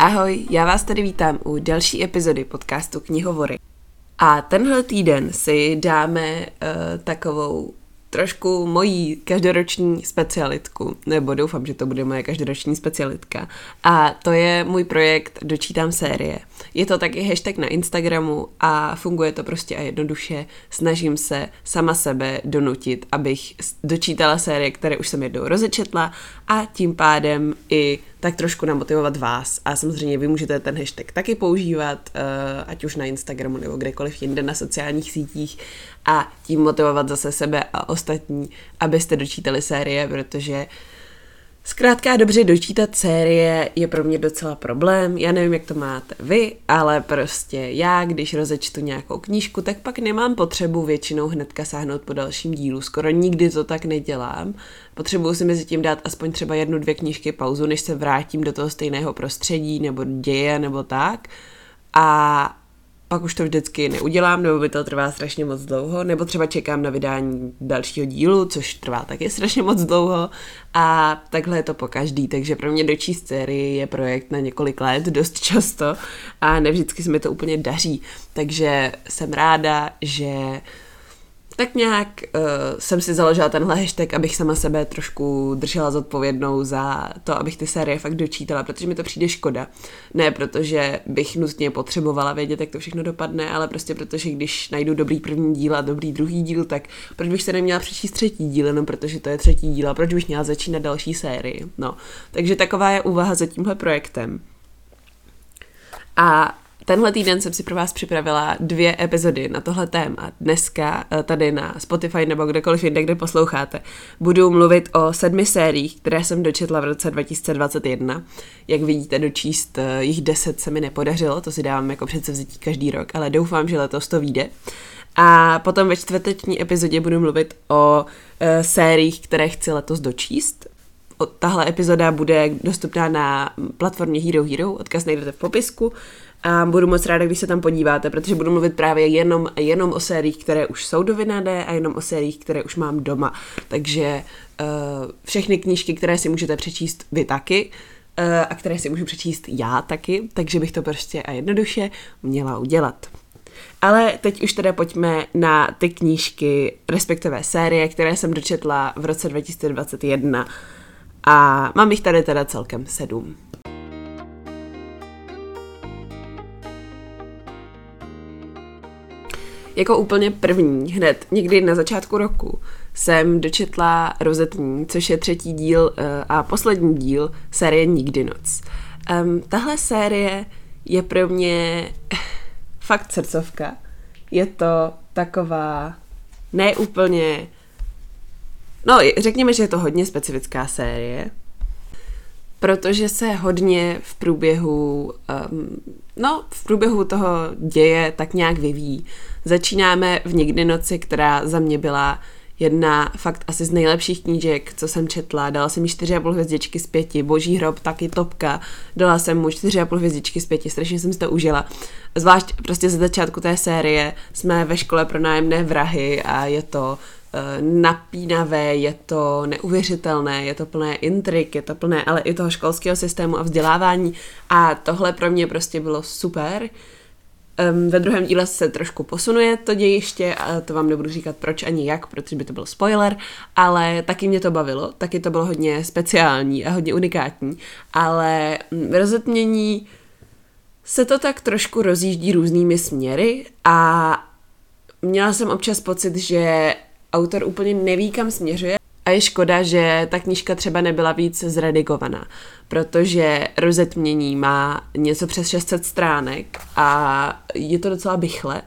Ahoj, já vás tady vítám u další epizody podcastu Knihovory. A tenhle týden si dáme uh, takovou trošku mojí každoroční specialitku, nebo doufám, že to bude moje každoroční specialitka. A to je můj projekt Dočítám série. Je to taky hashtag na Instagramu a funguje to prostě a jednoduše. Snažím se sama sebe donutit, abych dočítala série, které už jsem jednou rozečetla a tím pádem i tak trošku namotivovat vás. A samozřejmě vy můžete ten hashtag taky používat, uh, ať už na Instagramu nebo kdekoliv jinde na sociálních sítích a tím motivovat zase sebe a ostatní, abyste dočítali série, protože Zkrátka dobře dočítat série je pro mě docela problém. Já nevím, jak to máte vy, ale prostě já, když rozečtu nějakou knížku, tak pak nemám potřebu většinou hnedka sáhnout po dalším dílu. Skoro nikdy to tak nedělám. Potřebuju si mezi tím dát aspoň třeba jednu, dvě knížky pauzu, než se vrátím do toho stejného prostředí nebo děje nebo tak. A pak už to vždycky neudělám, nebo by to trvá strašně moc dlouho, nebo třeba čekám na vydání dalšího dílu, což trvá taky strašně moc dlouho. A takhle je to po každý, takže pro mě dočíst sérii je projekt na několik let, dost často a nevždycky se mi to úplně daří, takže jsem ráda, že tak nějak uh, jsem si založila tenhle hashtag, abych sama sebe trošku držela zodpovědnou za to, abych ty série fakt dočítala, protože mi to přijde škoda. Ne protože bych nutně potřebovala vědět, jak to všechno dopadne, ale prostě protože když najdu dobrý první díl a dobrý druhý díl, tak proč bych se neměla přečíst třetí díl, jenom protože to je třetí díl a proč bych měla začínat další sérii. No, takže taková je úvaha za tímhle projektem. A Tenhle týden jsem si pro vás připravila dvě epizody na tohle téma. Dneska eh, tady na Spotify nebo kdekoliv jinde, kde posloucháte, budu mluvit o sedmi sériích, které jsem dočetla v roce 2021. Jak vidíte, dočíst eh, jich deset se mi nepodařilo, to si dávám jako předsevzetí každý rok, ale doufám, že letos to vyjde. A potom ve čtvrteční epizodě budu mluvit o e, sériích, které chci letos dočíst. Tahle epizoda bude dostupná na platformě Hero Hero, odkaz najdete v popisku a budu moc ráda, když se tam podíváte, protože budu mluvit právě jenom, jenom o sériích, které už jsou do Vinadę a jenom o sériích, které už mám doma. Takže uh, všechny knížky, které si můžete přečíst vy taky, uh, a které si můžu přečíst já taky, takže bych to prostě a jednoduše měla udělat. Ale teď už teda pojďme na ty knížky, respektive série, které jsem dočetla v roce 2021. A mám jich tady teda celkem sedm. Jako úplně první, hned někdy na začátku roku, jsem dočetla Rozetní, což je třetí díl uh, a poslední díl série Nikdy noc. Um, tahle série je pro mě fakt srdcovka. Je to taková neúplně... No, řekněme, že je to hodně specifická série, protože se hodně v průběhu, um, no, v průběhu toho děje tak nějak vyvíjí. Začínáme v Nikdy noci, která za mě byla jedna fakt asi z nejlepších knížek, co jsem četla. Dala jsem mi 4,5 hvězdičky z pěti, Boží hrob taky topka. Dala jsem mu 4,5 hvězdičky z pěti, strašně jsem si to užila. Zvlášť prostě ze začátku té série jsme ve škole pro nájemné vrahy a je to napínavé, je to neuvěřitelné, je to plné intrik, je to plné ale i toho školského systému a vzdělávání a tohle pro mě prostě bylo super. Um, ve druhém díle se trošku posunuje to dějiště a to vám nebudu říkat proč ani jak, protože by to byl spoiler, ale taky mě to bavilo, taky to bylo hodně speciální a hodně unikátní, ale v rozetmění se to tak trošku rozjíždí různými směry a měla jsem občas pocit, že autor úplně neví, kam směřuje. A je škoda, že ta knížka třeba nebyla víc zredigovaná, protože rozetmění má něco přes 600 stránek a je to docela bychle.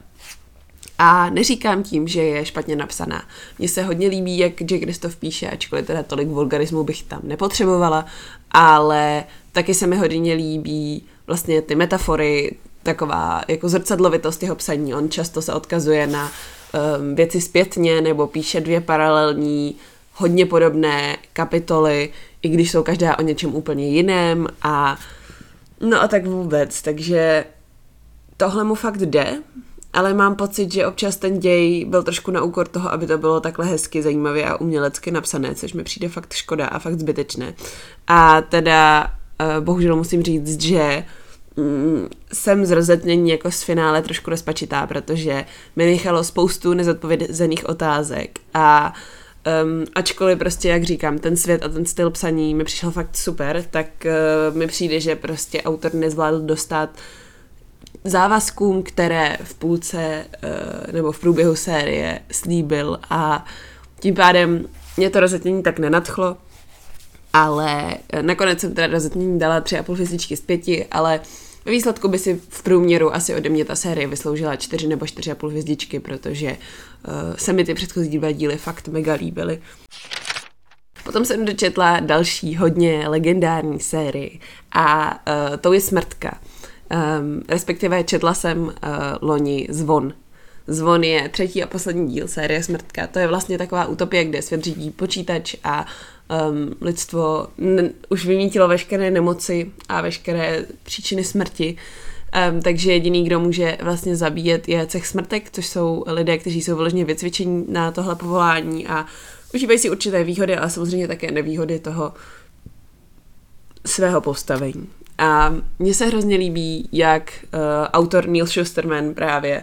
A neříkám tím, že je špatně napsaná. Mně se hodně líbí, jak Jack Christoph píše, ačkoliv teda tolik vulgarismu bych tam nepotřebovala, ale taky se mi hodně líbí vlastně ty metafory, taková jako zrcadlovitost jeho psaní. On často se odkazuje na um, věci zpětně nebo píše dvě paralelní, hodně podobné kapitoly, i když jsou každá o něčem úplně jiném a no a tak vůbec, takže tohle mu fakt jde, ale mám pocit, že občas ten děj byl trošku na úkor toho, aby to bylo takhle hezky, zajímavě a umělecky napsané, což mi přijde fakt škoda a fakt zbytečné. A teda uh, bohužel musím říct, že mm, jsem z rozetnění jako z finále trošku rozpačitá, protože mi nechalo spoustu nezodpovězených otázek a Um, ačkoliv prostě, jak říkám, ten svět a ten styl psaní mi přišel fakt super, tak uh, mi přijde, že prostě autor nezvládl dostat závazkům, které v půlce uh, nebo v průběhu série slíbil a tím pádem mě to rozhodnění tak nenadchlo, ale nakonec jsem teda rozhodnění dala tři a půl hvězdičky z pěti, ale ve výsledku by si v průměru asi ode mě ta série vysloužila čtyři nebo čtyři a půl hvězdičky, protože uh, se mi ty předchozí dva díly fakt mega líbily. Potom jsem dočetla další hodně legendární sérii a uh, to je Smrtka. Um, respektive četla jsem uh, loni Zvon. Zvon je třetí a poslední díl série Smrtka. To je vlastně taková utopie, kde svět řídí počítač a um, lidstvo n- už vymítilo veškeré nemoci a veškeré příčiny smrti. Um, takže jediný, kdo může vlastně zabíjet, je cech smrtek, což jsou lidé, kteří jsou vyloženě vycvičení na tohle povolání a užívají si určité výhody, ale samozřejmě také nevýhody toho svého postavení. A mně se hrozně líbí, jak uh, autor Neil Schusterman právě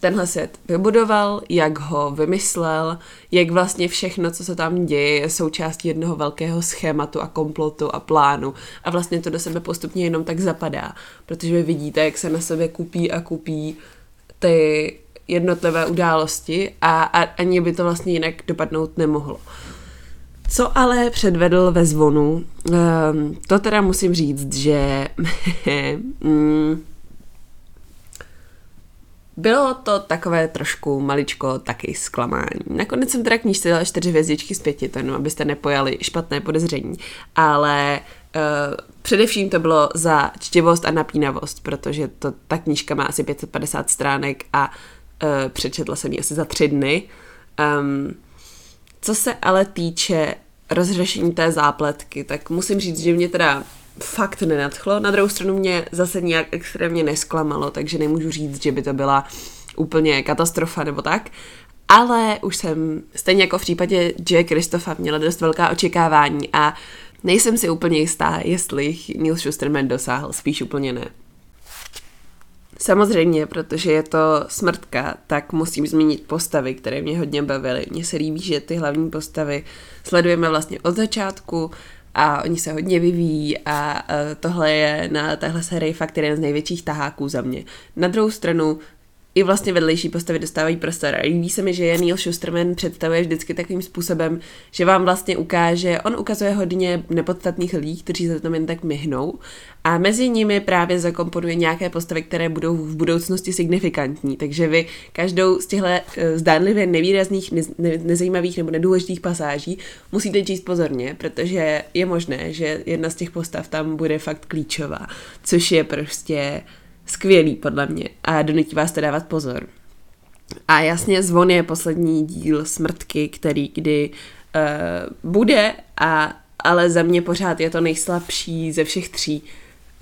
tenhle svět vybudoval, jak ho vymyslel, jak vlastně všechno, co se tam děje, je součástí jednoho velkého schématu a komplotu a plánu. A vlastně to do sebe postupně jenom tak zapadá, protože vy vidíte, jak se na sebe kupí a kupí ty jednotlivé události a, a ani by to vlastně jinak dopadnout nemohlo. Co ale předvedl ve zvonu, um, to teda musím říct, že mm, bylo to takové trošku maličko taky zklamání. Nakonec jsem teda knížce dala čtyři hvězdičky z pěti, to jenom abyste nepojali špatné podezření. Ale uh, především to bylo za čtivost a napínavost, protože to, ta knížka má asi 550 stránek a uh, přečetla jsem ji asi za tři dny. Um, co se ale týče rozřešení té zápletky, tak musím říct, že mě teda fakt nenadchlo. Na druhou stranu mě zase nějak extrémně nesklamalo, takže nemůžu říct, že by to byla úplně katastrofa nebo tak. Ale už jsem, stejně jako v případě J. Kristofa, měla dost velká očekávání a nejsem si úplně jistá, jestli Neil Schusterman dosáhl, spíš úplně ne. Samozřejmě, protože je to smrtka, tak musím zmínit postavy, které mě hodně bavily. Mně se líbí, že ty hlavní postavy sledujeme vlastně od začátku, a oni se hodně vyvíjí a tohle je na téhle sérii fakt jeden z největších taháků za mě. Na druhou stranu i vlastně vedlejší postavy dostávají prostor. A líbí se mi, že je Neil Schusterman představuje vždycky takovým způsobem, že vám vlastně ukáže, on ukazuje hodně nepodstatných lidí, kteří se tam jen tak myhnou a mezi nimi právě zakomponuje nějaké postavy, které budou v budoucnosti signifikantní. Takže vy každou z těchto eh, zdánlivě nevýrazných, ne, ne, nezajímavých nebo nedůležitých pasáží musíte číst pozorně, protože je možné, že jedna z těch postav tam bude fakt klíčová, což je prostě skvělý podle mě a donutí vás to dávat pozor. A jasně Zvon je poslední díl Smrtky, který kdy uh, bude, a, ale za mě pořád je to nejslabší ze všech tří.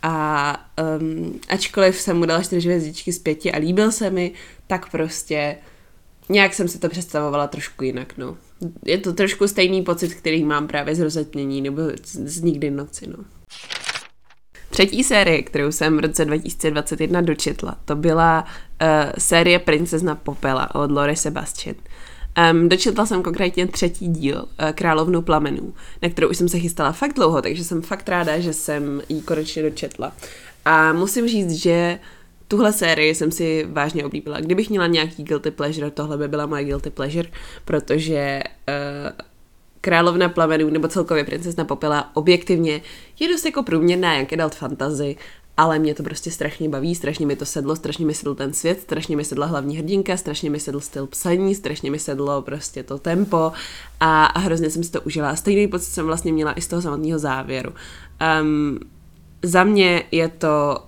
A um, ačkoliv jsem mu dala čtyři hvězdičky z pěti a líbil se mi, tak prostě nějak jsem si to představovala trošku jinak, no. Je to trošku stejný pocit, který mám právě z rozetmění nebo z, z nikdy noci, no. Třetí série, kterou jsem v roce 2021 dočetla, to byla uh, série Princezna Popela od Lore Sebastian. Um, dočetla jsem konkrétně třetí díl uh, Královnu plamenů, na kterou už jsem se chystala fakt dlouho, takže jsem fakt ráda, že jsem ji konečně dočetla. A musím říct, že tuhle sérii jsem si vážně oblíbila. Kdybych měla nějaký guilty pleasure, tohle by byla moje guilty pleasure, protože uh, Královna plamenů nebo celkově princezna popela objektivně je dost jako průměrná jak adult fantasy, ale mě to prostě strašně baví, strašně mi to sedlo, strašně mi sedl ten svět, strašně mi sedla hlavní hrdinka, strašně mi sedl styl psaní, strašně mi sedlo prostě to tempo a, a hrozně jsem si to užila. Stejný pocit jsem vlastně měla i z toho samotného závěru. Um, za mě je to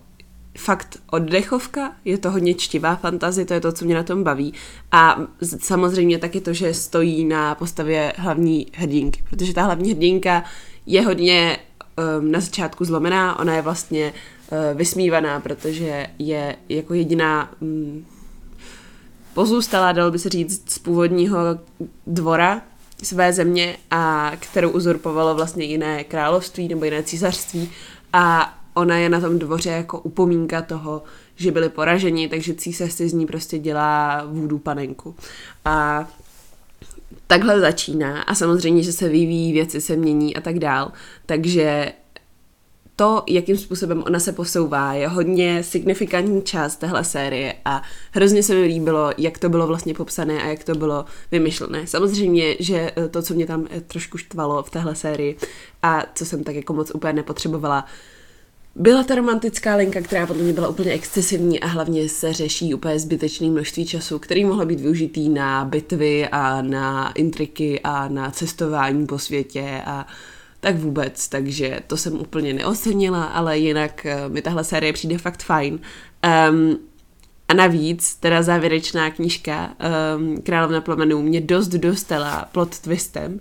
fakt oddechovka, je to hodně čtivá fantazie, to je to, co mě na tom baví. A samozřejmě taky to, že stojí na postavě hlavní hrdinky, protože ta hlavní hrdinka je hodně um, na začátku zlomená, ona je vlastně uh, vysmívaná, protože je jako jediná um, pozůstalá, dalo by se říct, z původního dvora své země a kterou uzurpovalo vlastně jiné království nebo jiné císařství a ona je na tom dvoře jako upomínka toho, že byli poraženi, takže císař si z ní prostě dělá vůdu panenku. A takhle začíná a samozřejmě, že se vyvíjí, věci se mění a tak dál. Takže to, jakým způsobem ona se posouvá, je hodně signifikantní část téhle série a hrozně se mi líbilo, jak to bylo vlastně popsané a jak to bylo vymyšlené. Samozřejmě, že eh, to, co mě tam eh, trošku štvalo v téhle sérii a co jsem tak jako moc úplně nepotřebovala, byla ta romantická linka, která podle mě byla úplně excesivní a hlavně se řeší úplně zbytečné množství času, který mohlo být využitý na bitvy a na intriky a na cestování po světě a tak vůbec, takže to jsem úplně neocenila, ale jinak uh, mi tahle série přijde fakt fajn. Um, a navíc, teda závěrečná knížka um, Královna plamenů mě dost dostala plot twistem,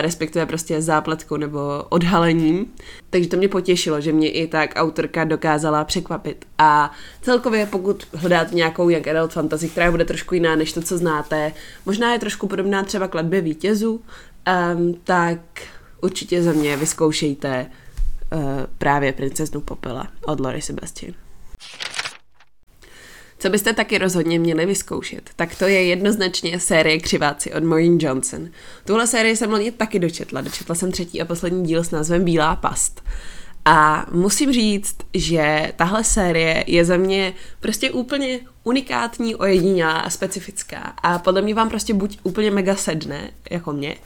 respektive prostě zápletkou nebo odhalením. Takže to mě potěšilo, že mě i tak autorka dokázala překvapit. A celkově, pokud hledáte nějakou young adult fantasy, která bude trošku jiná než to, co znáte, možná je trošku podobná třeba kladbě vítězů, um, tak určitě za mě vyzkoušejte uh, právě Princeznu popela od Lori Sebastian. Co byste taky rozhodně měli vyzkoušet, tak to je jednoznačně série Křiváci od Maureen Johnson. Tuhle sérii jsem loni taky dočetla. Dočetla jsem třetí a poslední díl s názvem Bílá past. A musím říct, že tahle série je za mě prostě úplně unikátní, ojedinělá a specifická. A podle mě vám prostě buď úplně mega sedne, jako mě,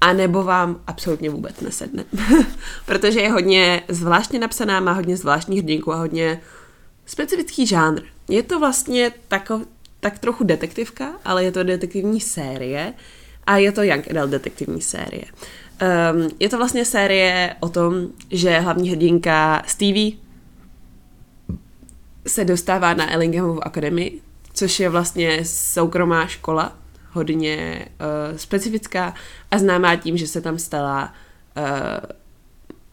a nebo vám absolutně vůbec nesedne. Protože je hodně zvláštně napsaná, má hodně zvláštních hrdinku a hodně specifický žánr. Je to vlastně tako, tak trochu detektivka, ale je to detektivní série a je to Young Adult detektivní série. Um, je to vlastně série o tom, že hlavní hrdinka Stevie se dostává na Ellinghamovu akademii, což je vlastně soukromá škola, hodně uh, specifická a známá tím, že se tam stala uh,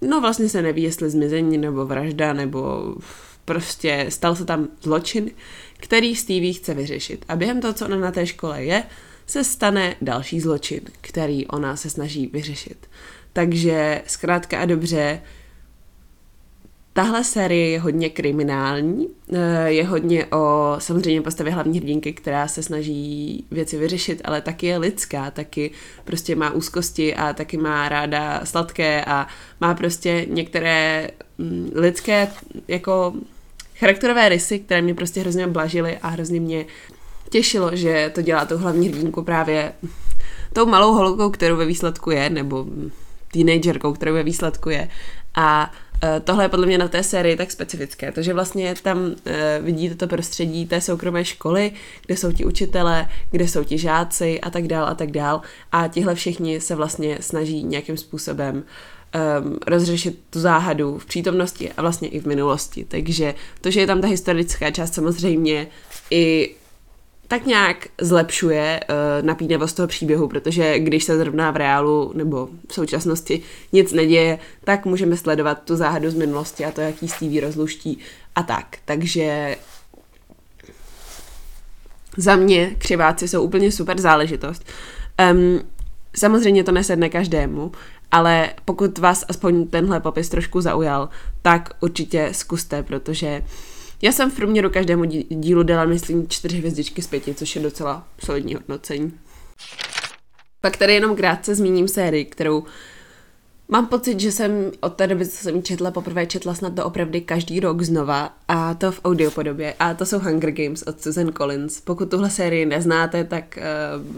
no vlastně se neví, jestli zmizení nebo vražda nebo prostě stal se tam zločin, který Stevie chce vyřešit. A během toho, co ona na té škole je, se stane další zločin, který ona se snaží vyřešit. Takže zkrátka a dobře, Tahle série je hodně kriminální, eh, je hodně o samozřejmě postavě hlavní hrdinky, která se snaží věci vyřešit, ale taky je lidská, taky prostě má úzkosti a taky má ráda sladké a má prostě některé mm, lidské jako charakterové rysy, které mě prostě hrozně blažily a hrozně mě těšilo, že to dělá tu hlavní hrdinku právě tou malou holkou, kterou ve výsledku je, nebo teenagerkou, kterou ve výsledku je. A Eh, tohle je podle mě na té sérii tak specifické, to, že vlastně tam uh, vidíte to prostředí té soukromé školy, kde jsou ti učitelé, kde jsou ti žáci a tak dál a tak dál a tihle všichni se vlastně snaží nějakým způsobem um, rozřešit tu záhadu v přítomnosti a vlastně i v minulosti. Takže to, že je tam ta historická část samozřejmě i tak nějak zlepšuje uh, napínavost toho příběhu, protože když se zrovna v reálu nebo v současnosti nic neděje, tak můžeme sledovat tu záhadu z minulosti a to, jaký Stevie rozluští a tak. Takže za mě křiváci jsou úplně super záležitost. Um, samozřejmě to nesedne každému, ale pokud vás aspoň tenhle popis trošku zaujal, tak určitě zkuste, protože já jsem v průměru každému dílu dala, myslím, čtyři hvězdičky z pěti, což je docela solidní hodnocení. Pak tady jenom krátce zmíním sérii, kterou Mám pocit, že jsem od té doby, co jsem ji četla, poprvé četla snad to opravdu každý rok znova a to v audio podobě. A to jsou Hunger Games od Susan Collins. Pokud tuhle sérii neznáte, tak uh,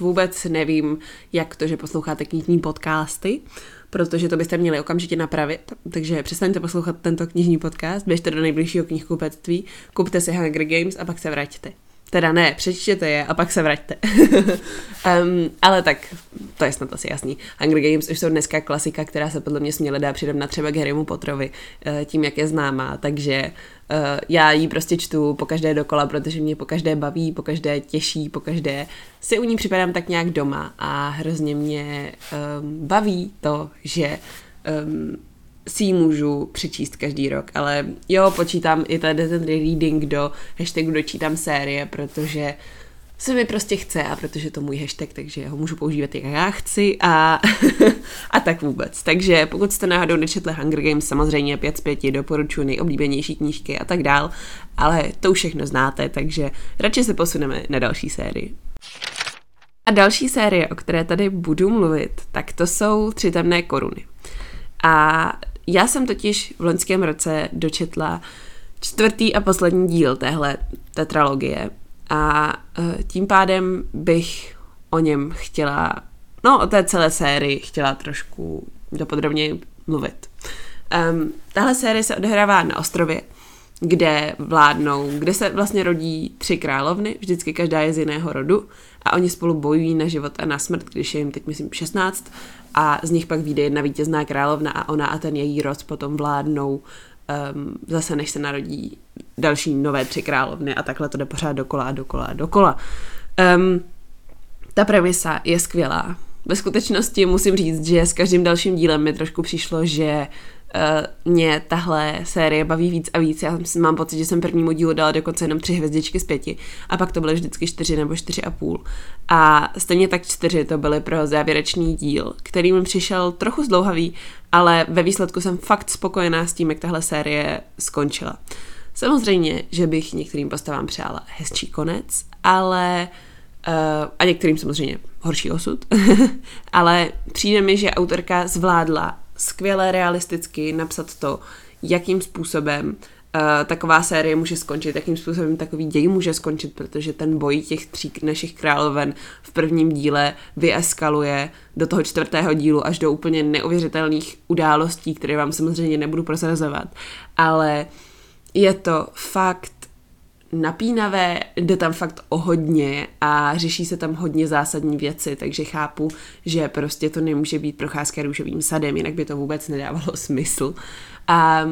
vůbec nevím, jak to, že posloucháte knižní podcasty protože to byste měli okamžitě napravit. Takže přestaňte poslouchat tento knižní podcast, běžte do nejbližšího knihkupectví, kupte si Hunger Games a pak se vraťte. Teda ne, přečtěte je a pak se vraťte. um, ale tak, to je snad asi jasný. Hunger Games už jsou dneska klasika, která se podle mě směle dá přirovnat třeba k Harrymu Potterovi, uh, tím, jak je známá. Takže uh, já ji prostě čtu po každé dokola, protože mě po každé baví, po každé těší, po každé si u ní připadám tak nějak doma a hrozně mě um, baví to, že um, si ji můžu přečíst každý rok, ale jo, počítám i tady ten reading do hashtagu dočítám série, protože se mi prostě chce a protože to můj hashtag, takže ho můžu používat jak já chci a, a tak vůbec. Takže pokud jste náhodou nečetli Hunger Games, samozřejmě 5 z 5 doporučuji nejoblíbenější knížky a tak dál, ale to už všechno znáte, takže radši se posuneme na další sérii. A další série, o které tady budu mluvit, tak to jsou Tři temné koruny. A já jsem totiž v loňském roce dočetla čtvrtý a poslední díl téhle tetralogie a e, tím pádem bych o něm chtěla, no o té celé sérii chtěla trošku dopodrobně mluvit. Um, tahle série se odehrává na ostrově, kde vládnou, kde se vlastně rodí tři královny, vždycky každá je z jiného rodu a oni spolu bojují na život a na smrt, když je jim teď myslím 16 a z nich pak vyjde jedna vítězná královna a ona a ten její rod potom vládnou um, zase než se narodí další nové tři královny a takhle to jde pořád dokola a dokola a dokola. Um, ta premisa je skvělá. Ve skutečnosti musím říct, že s každým dalším dílem mi trošku přišlo, že uh, mě tahle série baví víc a víc. Já mám pocit, že jsem prvnímu dílu dala dokonce jenom tři hvězdičky z pěti a pak to byly vždycky čtyři nebo čtyři a půl. A stejně tak čtyři to byly pro závěrečný díl, který mi přišel trochu zdlouhavý, ale ve výsledku jsem fakt spokojená s tím, jak tahle série skončila. Samozřejmě, že bych některým postavám přála hezčí konec, ale uh, a některým samozřejmě horší osud, ale přijde mi, že autorka zvládla skvěle realisticky napsat to, jakým způsobem uh, taková série může skončit, jakým způsobem takový děj může skončit, protože ten boj těch tří našich královen v prvním díle vyeskaluje do toho čtvrtého dílu až do úplně neuvěřitelných událostí, které vám samozřejmě nebudu prozrazovat, ale je to fakt napínavé, jde tam fakt o hodně a řeší se tam hodně zásadní věci, takže chápu, že prostě to nemůže být procházka růžovým sadem, jinak by to vůbec nedávalo smysl. A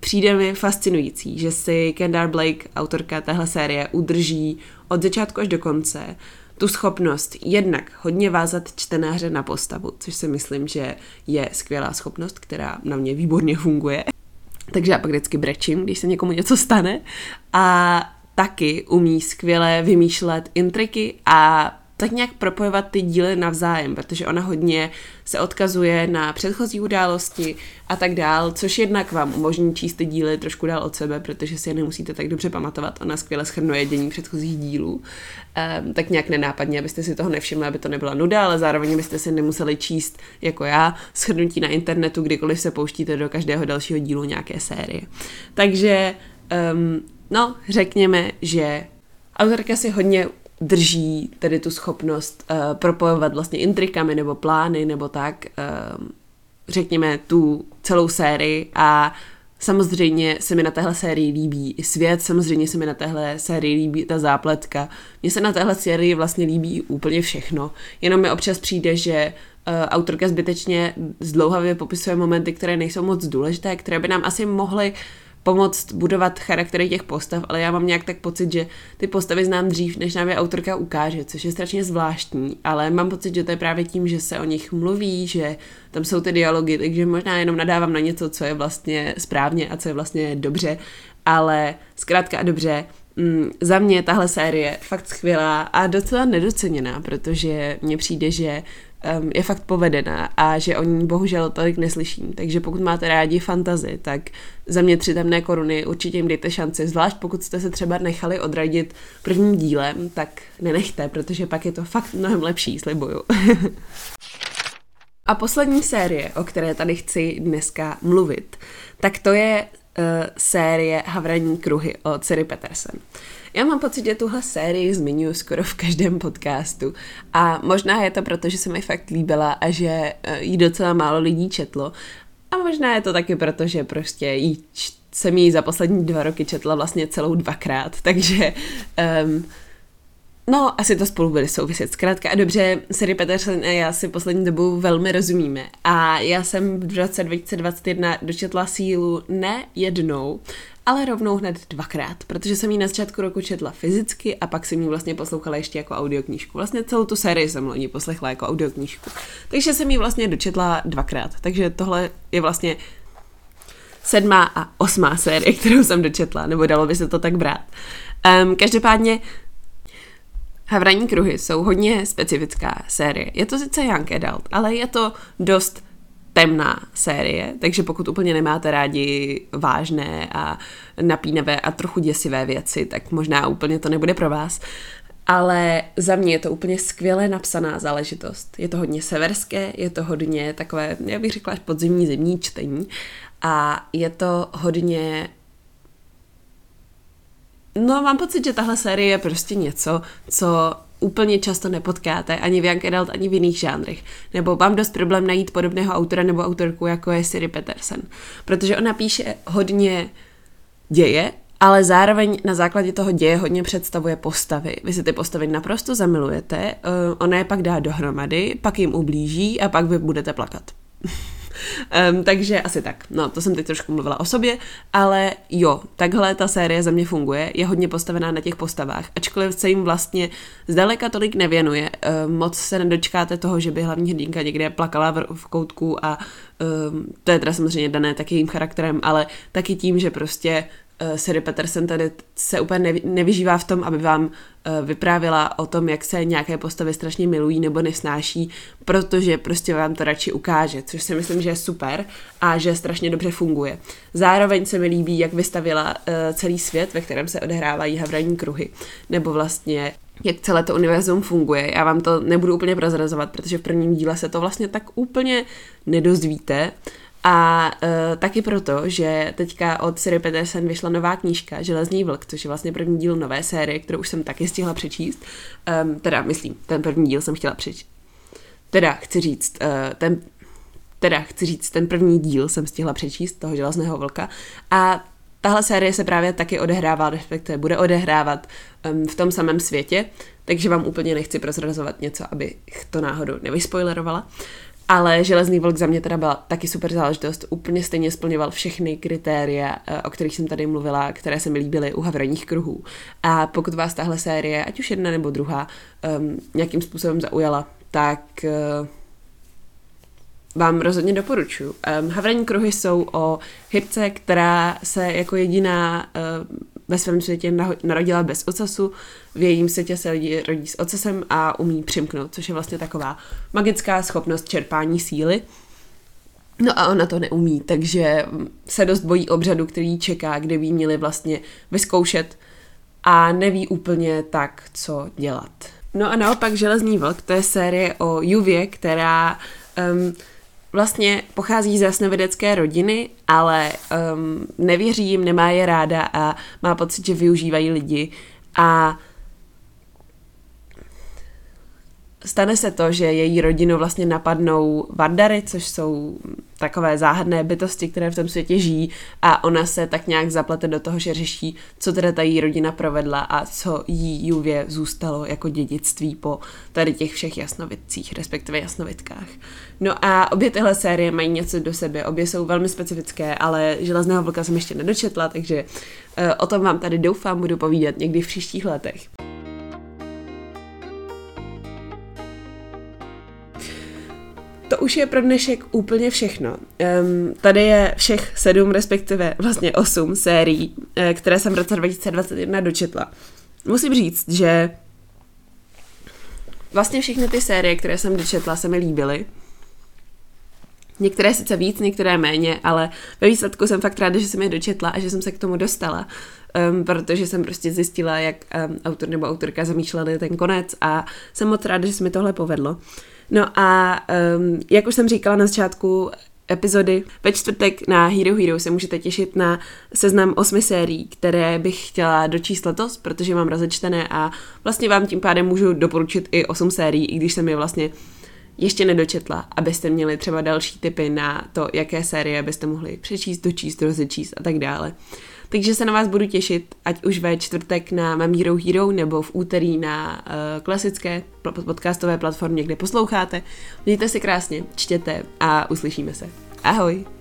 přijde mi fascinující, že si Kendall Blake, autorka téhle série, udrží od začátku až do konce tu schopnost jednak hodně vázat čtenáře na postavu, což si myslím, že je skvělá schopnost, která na mě výborně funguje. Takže já pak vždycky brečím, když se někomu něco stane. A taky umí skvěle vymýšlet intriky a tak nějak propojovat ty díly navzájem, protože ona hodně se odkazuje na předchozí události a tak dál, což jednak vám umožní číst ty díly trošku dál od sebe, protože si je nemusíte tak dobře pamatovat. Ona skvěle schrnuje dění předchozích dílů, um, tak nějak nenápadně, abyste si toho nevšimli, aby to nebyla nuda, ale zároveň byste si nemuseli číst, jako já, schrnutí na internetu, kdykoliv se pouštíte do každého dalšího dílu nějaké série. Takže, um, no, řekněme, že autorka si hodně drží tedy tu schopnost uh, propojovat vlastně intrikami nebo plány nebo tak, uh, řekněme, tu celou sérii a Samozřejmě se mi na téhle sérii líbí i svět, samozřejmě se mi na téhle sérii líbí ta zápletka. Mně se na téhle sérii vlastně líbí úplně všechno, jenom mi občas přijde, že uh, autorka zbytečně zdlouhavě popisuje momenty, které nejsou moc důležité, které by nám asi mohly uh, pomoct budovat charaktery těch postav, ale já mám nějak tak pocit, že ty postavy znám dřív, než nám je autorka ukáže, což je strašně zvláštní, ale mám pocit, že to je právě tím, že se o nich mluví, že tam jsou ty dialogy, takže možná jenom nadávám na něco, co je vlastně správně a co je vlastně dobře, ale zkrátka a dobře, mm, za mě tahle série fakt skvělá a docela nedoceněná, protože mně přijde, že um, je fakt povedená a že o ní bohužel tolik neslyším. Takže pokud máte rádi fantazy, tak za mě tři temné koruny určitě jim dejte šanci. Zvlášť pokud jste se třeba nechali odradit prvním dílem, tak nenechte, protože pak je to fakt mnohem lepší, slibuju. a poslední série, o které tady chci dneska mluvit, tak to je uh, série Havraní kruhy od Siri Petersen. Já mám pocit, že tuhle sérii zmiňuji skoro v každém podcastu a možná je to proto, že se mi fakt líbila a že eh, ji docela málo lidí četlo a možná je to taky proto, že prostě jí jsem ji za poslední dva roky četla vlastně celou dvakrát, takže um, No, asi to spolu bude souviset. Zkrátka a dobře, Siri Peterson a já si poslední dobu velmi rozumíme. A já jsem v roce 2021 dočetla sílu ne jednou, ale rovnou hned dvakrát, protože jsem ji na začátku roku četla fyzicky a pak jsem ji vlastně poslouchala ještě jako audioknížku. Vlastně celou tu sérii jsem loni poslechla jako audioknížku. Takže jsem ji vlastně dočetla dvakrát. Takže tohle je vlastně sedmá a osmá série, kterou jsem dočetla, nebo dalo by se to tak brát. Um, každopádně Havraní kruhy jsou hodně specifická série. Je to sice young adult, ale je to dost temná série, takže pokud úplně nemáte rádi vážné a napínavé a trochu děsivé věci, tak možná úplně to nebude pro vás. Ale za mě je to úplně skvěle napsaná záležitost. Je to hodně severské, je to hodně takové, já bych řekla, až podzimní zimní čtení. A je to hodně No, mám pocit, že tahle série je prostě něco, co úplně často nepotkáte ani v Young Adult, ani v jiných žánrech. Nebo mám dost problém najít podobného autora nebo autorku, jako je Siri Peterson. Protože ona píše hodně děje, ale zároveň na základě toho děje hodně představuje postavy. Vy si ty postavy naprosto zamilujete, uh, ona je pak dá dohromady, pak jim ublíží a pak vy budete plakat. um, takže asi tak. No, to jsem teď trošku mluvila o sobě, ale jo, takhle ta série za mě funguje, je hodně postavená na těch postavách, ačkoliv se jim vlastně zdaleka tolik nevěnuje. Um, moc se nedočkáte toho, že by hlavní hrdinka někde plakala v, v koutku a um, to je teda samozřejmě dané taky jejím charakterem, ale taky tím, že prostě uh, Siri Peterson tady se úplně nevy, nevyžívá v tom, aby vám uh, vyprávěla o tom, jak se nějaké postavy strašně milují nebo nesnáší, protože prostě vám to radši ukáže, což si myslím, že je super a že strašně dobře funguje. Zároveň se mi líbí, jak vystavila uh, celý svět, ve kterém se odehrávají havraní kruhy, nebo vlastně jak celé to univerzum funguje. Já vám to nebudu úplně prozrazovat, protože v prvním díle se to vlastně tak úplně nedozvíte, a uh, taky proto, že teďka od Siri Peterson vyšla nová knížka Železný vlk, což je vlastně první díl nové série, kterou už jsem taky stihla přečíst. Um, teda, myslím, ten první díl jsem chtěla přečíst. Teda, chci říct, uh, ten, teda, chci říct, ten první díl jsem stihla přečíst, toho Železného vlka. A tahle série se právě taky odehrává, respektive bude odehrávat um, v tom samém světě, takže vám úplně nechci prozrazovat něco, abych to náhodou nevyspoilerovala. Ale Železný vlk za mě teda byla taky super záležitost. Úplně stejně splňoval všechny kritéria, eh, o kterých jsem tady mluvila, které se mi líbily u havraních kruhů. A pokud vás tahle série, ať už jedna nebo druhá, um, nějakým způsobem zaujala, tak uh, vám rozhodně doporučuji. Um, havraní kruhy jsou o hybce, která se jako jediná uh, ve svém světě narodila bez ocasu, v jejím světě se lidi rodí s ocasem a umí přimknout, což je vlastně taková magická schopnost čerpání síly. No a ona to neumí, takže se dost bojí obřadu, který čeká, kde by měli vlastně vyzkoušet a neví úplně tak, co dělat. No a naopak Železný vlk, to je série o Juvě, která um, vlastně pochází z jasnovědecké rodiny, ale um, nevěří jim, nemá je ráda a má pocit, že využívají lidi. A stane se to, že její rodinu vlastně napadnou Vardary, což jsou takové záhadné bytosti, které v tom světě žijí a ona se tak nějak zaplete do toho, že řeší, co teda ta její rodina provedla a co jí Juvě zůstalo jako dědictví po tady těch všech jasnovidcích, respektive jasnovidkách. No a obě tyhle série mají něco do sebe, obě jsou velmi specifické, ale Železného vlka jsem ještě nedočetla, takže uh, o tom vám tady doufám budu povídat někdy v příštích letech. To už je pro dnešek úplně všechno. Um, tady je všech sedm, respektive vlastně osm sérií, eh, které jsem v roce 2021 dočetla. Musím říct, že vlastně všechny ty série, které jsem dočetla, se mi líbily. Některé sice víc, některé méně, ale ve výsledku jsem fakt ráda, že jsem je dočetla a že jsem se k tomu dostala, um, protože jsem prostě zjistila, jak um, autor nebo autorka zamýšleli ten konec a jsem moc ráda, že se mi tohle povedlo. No a um, jak už jsem říkala na začátku epizody, ve čtvrtek na Hero Hero se můžete těšit na seznam osmi sérií, které bych chtěla dočíst letos, protože mám rozečtené a vlastně vám tím pádem můžu doporučit i osm sérií, i když jsem je vlastně ještě nedočetla, abyste měli třeba další tipy na to, jaké série byste mohli přečíst, dočíst, rozečíst a tak dále. Takže se na vás budu těšit, ať už ve čtvrtek na Mam Hero Hero nebo v úterý na uh, klasické podcastové platformě, kde posloucháte. Mějte se krásně, čtěte a uslyšíme se. Ahoj!